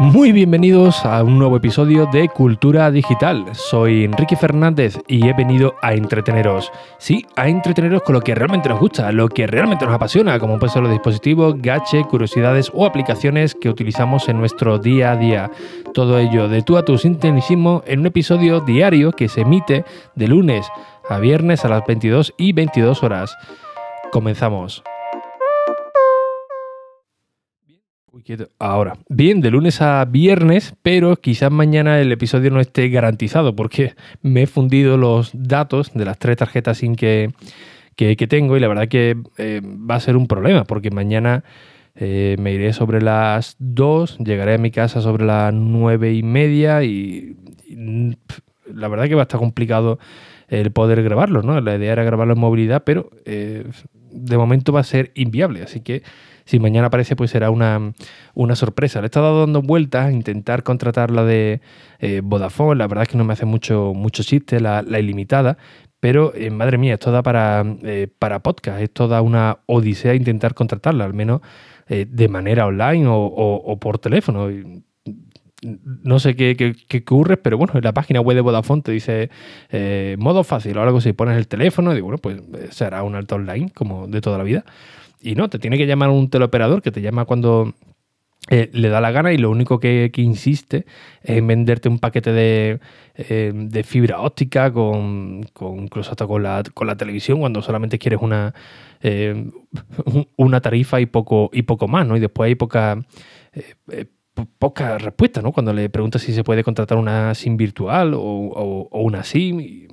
Muy bienvenidos a un nuevo episodio de Cultura Digital. Soy Enrique Fernández y he venido a entreteneros. Sí, a entreteneros con lo que realmente nos gusta, lo que realmente nos apasiona, como pueden ser los dispositivos, gache, curiosidades o aplicaciones que utilizamos en nuestro día a día. Todo ello de tú a tu sintonismo en un episodio diario que se emite de lunes a viernes a las 22 y 22 horas. Comenzamos. Ahora, bien, de lunes a viernes, pero quizás mañana el episodio no esté garantizado porque me he fundido los datos de las tres tarjetas SIM que, que, tengo y la verdad que eh, va a ser un problema porque mañana eh, me iré sobre las 2, llegaré a mi casa sobre las nueve y media y, la verdad que va a estar complicado el poder grabarlo, ¿no? La idea era grabarlo en movilidad, pero eh, de momento va a ser inviable, así que si mañana aparece, pues será una, sorpresa. Le he estado dando vueltas a intentar contratar la de eh, Vodafone. La verdad es que no me hace mucho, mucho chiste la, ilimitada. Pero, eh, madre mía, esto da para, para podcast. Esto da una odisea intentar contratarla, al menos de manera online o, por teléfono no sé qué, qué, ocurre, pero bueno, en la página web de Vodafone te dice modo fácil o algo así, pones el teléfono y digo, bueno, pues será un alto online como de toda la vida. Y no, te tiene que llamar un teleoperador que te llama cuando eh, le da la gana y lo único que, insiste es en venderte un paquete de, eh, fibra óptica con, incluso hasta con la, con la televisión cuando solamente quieres una, eh, una tarifa y poco, y poco más, ¿no? Y después hay poca, poca respuesta, ¿no? Cuando le preguntas si se puede contratar una SIM virtual o, una SIM.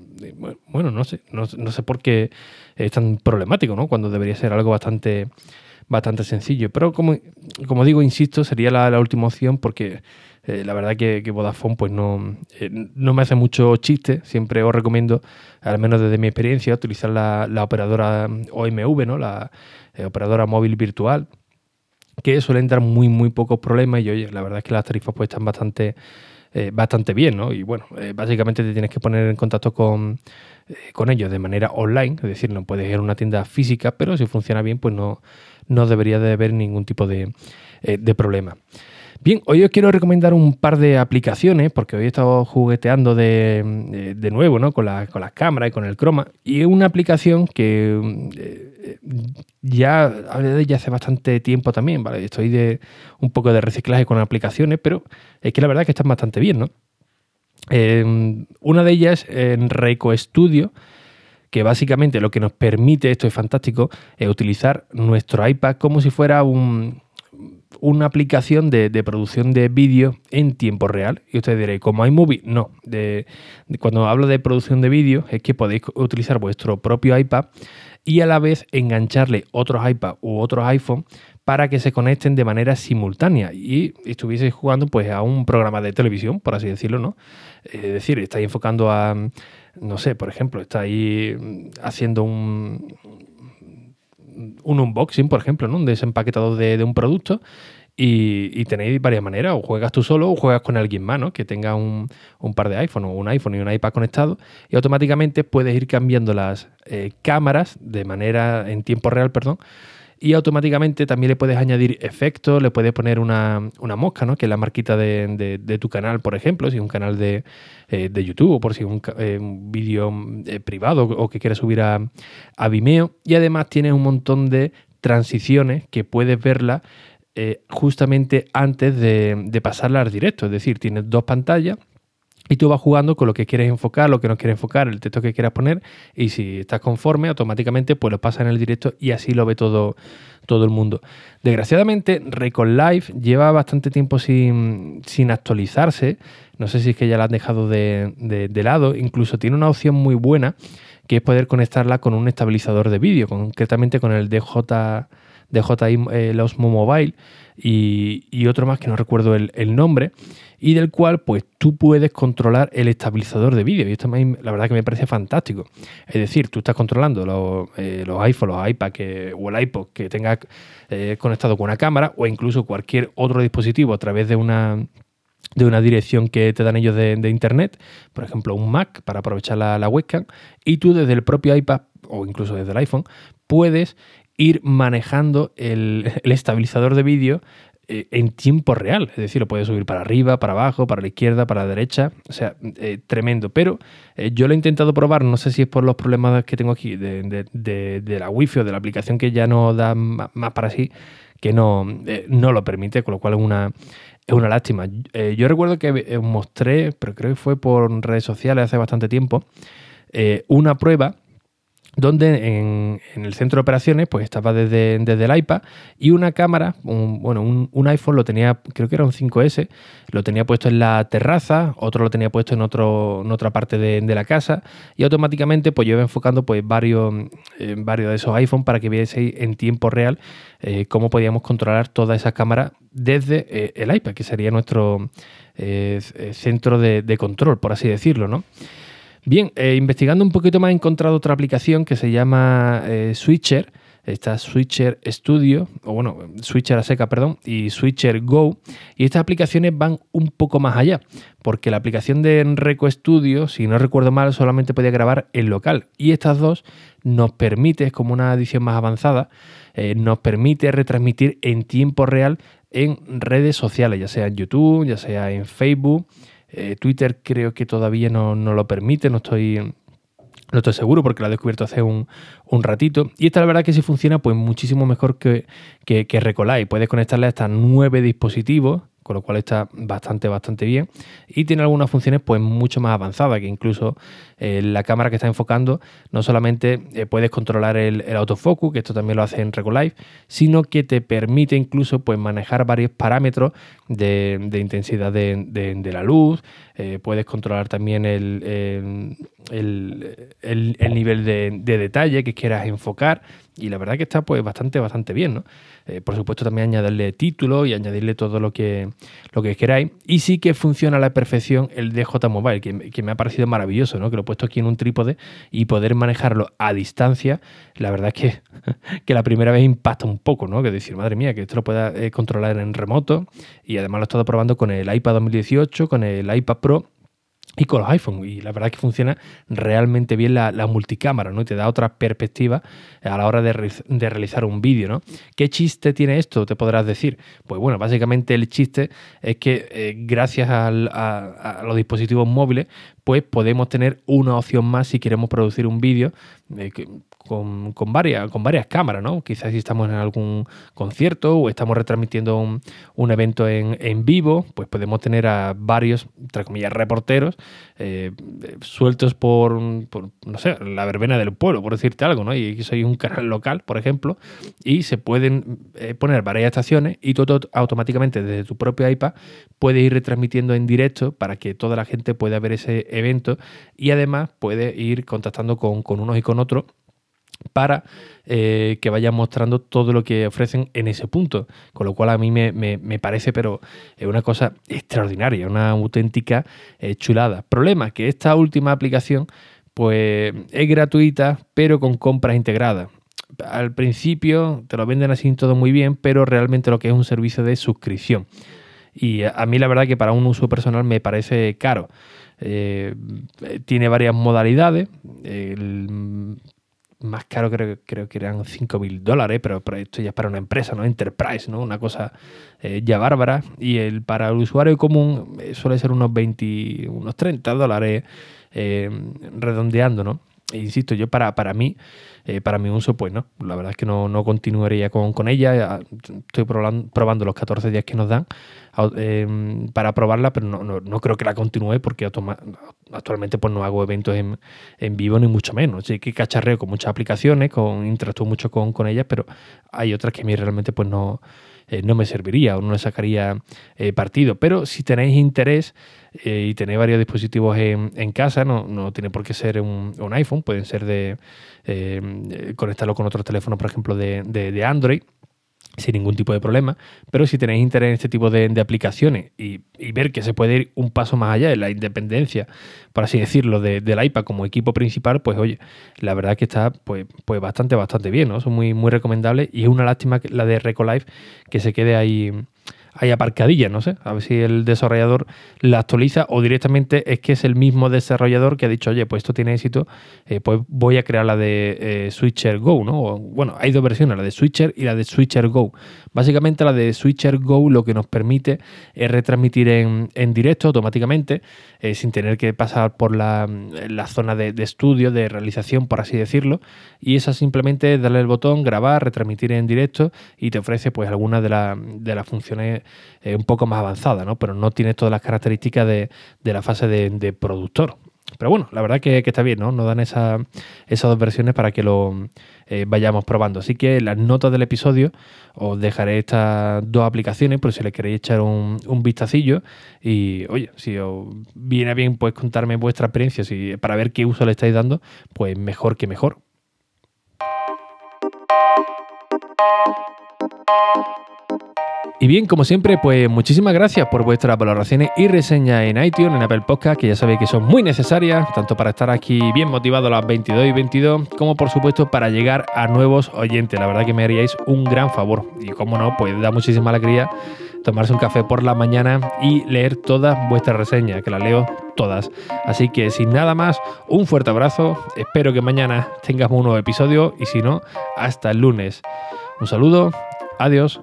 Bueno, no sé, no, sé por qué es tan problemático, ¿no? Cuando debería ser algo bastante, bastante sencillo. Pero como, como digo, insisto, sería la, última opción porque eh, la verdad que, Vodafone pues no, eh, no me hace mucho chiste. Siempre os recomiendo, al menos desde mi experiencia, utilizar la, operadora OMV, ¿no? La eh, operadora móvil virtual, que suelen dar muy, muy pocos problemas y oye, la verdad es que las tarifas pues están bastante eh, bastante bien, ¿no? Y bueno, eh, básicamente te tienes que poner en contacto con, eh, con ellos de manera online, es decir, no puedes ir a una tienda física, pero si funciona bien, pues no, no debería de haber ningún tipo de, de problema. Bien, hoy os quiero recomendar un par de aplicaciones, porque hoy he estado jugueteando de, de nuevo ¿no? con, la, con las cámaras y con el croma, y es una aplicación que eh, ya hablé de ella hace bastante tiempo también, ¿vale? Estoy de un poco de reciclaje con aplicaciones, pero es que la verdad es que están bastante bien, ¿no? Em, una de ellas en Reiko Studio, que básicamente lo que nos permite, esto es fantástico, es utilizar nuestro iPad como si fuera un, una aplicación de, producción de vídeo en tiempo real. Y ustedes diréis, ¿como iMovie? No. De, cuando hablo de producción de vídeo es que podéis utilizar vuestro propio iPad y a la vez engancharle otros iPad u otros iPhone para que se conecten de manera simultánea y estuvieseis jugando pues a un programa de televisión, por así decirlo, ¿no? Es decir, estáis enfocando a, no sé, por ejemplo, estáis haciendo un, un unboxing, por ejemplo, ¿no? un desempaquetado de, un producto y, tenéis varias maneras, o juegas tú solo o juegas con alguien más, ¿no? que tenga un, par de iPhone o un iPhone y un iPad conectado y automáticamente puedes ir cambiando las eh, cámaras de manera en tiempo real, perdón, y automáticamente también le puedes añadir efectos, le puedes poner una, mosca, ¿no? que es la marquita de, tu canal, por ejemplo, si es un canal de, eh, YouTube o por si es un, eh, vídeo eh, privado o que quieres subir a, a, Vimeo. Y además tienes un montón de transiciones que puedes verla justamente antes de, de pasarla al directo. Es decir, tienes dos pantallas y tú vas jugando con lo que quieres enfocar, lo que no quieres enfocar, el texto que quieras poner. Y si estás conforme, automáticamente pues lo pasas en el directo y así lo ve todo, todo el mundo. Desgraciadamente, Record Live lleva bastante tiempo sin, actualizarse. No sé si es que ya la han dejado de, lado. Incluso tiene una opción muy buena que es poder conectarla con un estabilizador de vídeo, concretamente con el DJ, DJI eh, Osmo Mobile y, otro más que no recuerdo el, nombre, y del cual pues tú puedes controlar el estabilizador de vídeo. Y esto la verdad que me parece fantástico. Es decir, tú estás controlando los, eh, los iPhones, los iPad o el iPod que tengas eh, conectado con una cámara o incluso cualquier otro dispositivo a través de una de una dirección que te dan ellos de, internet, por ejemplo un Mac para aprovechar la, la, webcam, y tú desde el propio iPad o incluso desde el iPhone, puedes ir manejando el, estabilizador de vídeo eh, en tiempo real. Es decir, lo puedes subir para arriba, para abajo, para la izquierda, para la derecha. O sea, eh, tremendo. Pero eh, yo lo he intentado probar, no sé si es por los problemas que tengo aquí de, de, la wifi o de la aplicación que ya no da más para sí, que no, no lo permite, con lo cual es una, es una lástima. yo recuerdo que mostré, pero creo que fue por redes sociales hace bastante tiempo, una prueba donde en, el centro de operaciones pues estaba desde, desde el iPad y una cámara, un, bueno, un, iPhone lo tenía, creo que era un 5S, lo tenía puesto en la terraza, otro lo tenía puesto en, otro, en otra parte de, la casa y automáticamente pues yo iba enfocando pues varios, eh, varios de esos iPhones para que vieseis en tiempo real eh, cómo podíamos controlar toda esa cámara desde eh, el iPad, que sería nuestro centro de, de control, por así decirlo, ¿no? Bien, eh, investigando un poquito más he encontrado otra aplicación que se llama eh, Switcher. Está Switcher Studio, o bueno, Switcher a seca, perdón, y Switcher Go. Y estas aplicaciones van un poco más allá, porque la aplicación de Reco Studio, si no recuerdo mal, solamente podía grabar en local. Y estas dos nos permite, es como una edición más avanzada, eh, nos permite retransmitir en tiempo real en redes sociales, ya sea en YouTube, ya sea en Facebook eh, Twitter creo que todavía no, lo permite, no estoy, no estoy seguro porque lo he descubierto hace un, ratito. Y esta la verdad que si funciona pues muchísimo mejor que, que, que Recolai. Puedes conectarle hasta nueve dispositivos con lo cual está bastante, bastante bien. Y tiene algunas funciones pues mucho más avanzadas, que incluso eh, la cámara que está enfocando no solamente eh, puedes controlar el, autofocus, que esto también lo hace en Recolive, sino que te permite incluso pues manejar varios parámetros de, intensidad de, la luz, eh, puedes controlar también el, el nivel de, detalle que quieras enfocar y la verdad que está pues bastante, bastante bien, ¿no? Por supuesto, también añadirle título y añadirle todo lo que, lo que queráis. Y sí que funciona a la perfección el DJ Mobile, que, me ha parecido maravilloso, ¿no? Que puesto aquí en un trípode y poder manejarlo a distancia. La verdad es que, que la primera vez impacta un poco, ¿no? Que decir, madre mía, que esto lo pueda eh, controlar en remoto. Y además lo he estado probando con el iPad 2018, con el iPad Pro y con los iPhone. Y la verdad es que funciona realmente bien la, multicámara, ¿no? Y te da otra perspectiva a la hora de, realizar un vídeo, ¿no? ¿Qué chiste tiene esto? Te podrás decir. Pues bueno, básicamente el chiste es que eh, gracias a, los dispositivos móviles, pues podemos tener una opción más si queremos producir un vídeo eh, con, varias, con varias cámaras, ¿no? Quizás si estamos en algún concierto o estamos retransmitiendo un, evento en, vivo, pues podemos tener a varios, entre comillas, reporteros eh, sueltos por, no sé, la verbena del pueblo, por decirte algo, ¿no? Y soy un canal local, por ejemplo, y se pueden eh, poner varias estaciones y todo automáticamente desde tu propio iPad puedes ir retransmitiendo en directo para que toda la gente pueda ver ese evento y además puede ir contactando con, con unos y con otros para eh, que vayan mostrando todo lo que ofrecen en ese punto. Con lo cual a mí me, parece, pero es una cosa extraordinaria, una auténtica eh, chulada. Problema, que esta última aplicación pues es gratuita, pero con compras integradas. Al principio te lo venden así todo muy bien, pero realmente lo que es un servicio de suscripción. Y a mí la verdad que para un uso personal me parece caro. Eh, tiene varias modalidades. El más caro creo, creo que eran 5 mil dólares, pero, esto ya es para una empresa, ¿no? Enterprise, ¿no? Una cosa eh, ya bárbara. Y el para el usuario común eh, suele ser unos 20, unos 30 dólares eh, redondeando, ¿no? E insisto, yo para, para mí, para mi uso, pues no, la verdad es que no, no continuaría con, con ella. Estoy probando, probando los 14 días que nos dan Em, para probarla, pero no, creo que la continúe porque actualmente pues no hago eventos en, vivo ni mucho menos. Sí que cacharreo con muchas aplicaciones, con, interactúo mucho con, ellas, pero hay otras que a mí realmente pues no, eh, no me serviría o no le sacaría eh, partido. Pero si tenéis interés eh, y tenéis varios dispositivos en, casa, no, tiene por qué ser un, iPhone, pueden ser de conectarlo con otros teléfonos, por ejemplo, de, de Android sin ningún tipo de problema. Pero si tenéis interés en este tipo de, aplicaciones y, ver que se puede ir un paso más allá de la independencia, por así decirlo, de, del iPad como equipo principal, pues oye, la verdad que está pues, pues bastante, bastante bien, ¿no? Son muy, muy recomendables y es una lástima la de Recolife que se quede ahí hay aparcadillas, no sé, a ver si el desarrollador la actualiza o directamente es que es el mismo desarrollador que ha dicho, oye, pues esto tiene éxito, eh, pues voy a crear la de eh, Switcher Go, ¿no? bueno, hay dos versiones, la de Switcher y la de Switcher Go. Básicamente la de Switcher Go lo que nos permite es retransmitir en, directo automáticamente, eh, sin tener que pasar por la, zona de, estudio, de realización, por así decirlo, y esa simplemente darle el botón, grabar, retransmitir en directo y te ofrece pues algunas de, de las funciones un poco más avanzadas, ¿no? Pero no tiene todas las características de, la fase de productor. Pero bueno, la verdad que, está bien, ¿no? Nos dan esas dos versiones para que lo eh, vayamos probando. Así que en las notas del episodio os dejaré estas dos aplicaciones por si le queréis echar un, un vistacillo. Y oye, si os viene bien, pues contarme vuestra experiencia si, para ver qué uso le estáis dando, pues mejor que mejor. Y bien, como siempre, pues muchísimas gracias por vuestras valoraciones y reseñas en iTunes, en Apple Podcast, que ya sabéis que son muy necesarias, tanto para estar aquí bien motivado a las 22 y 22, como por supuesto para llegar a nuevos oyentes. La verdad que me haríais un gran favor. Y como no, pues da muchísima alegría tomarse un café por la mañana y leer todas vuestras reseñas, que las leo todas. Así que sin nada más, un fuerte abrazo. Espero que mañana tengamos un nuevo episodio y si no, hasta el lunes. Un saludo, adiós.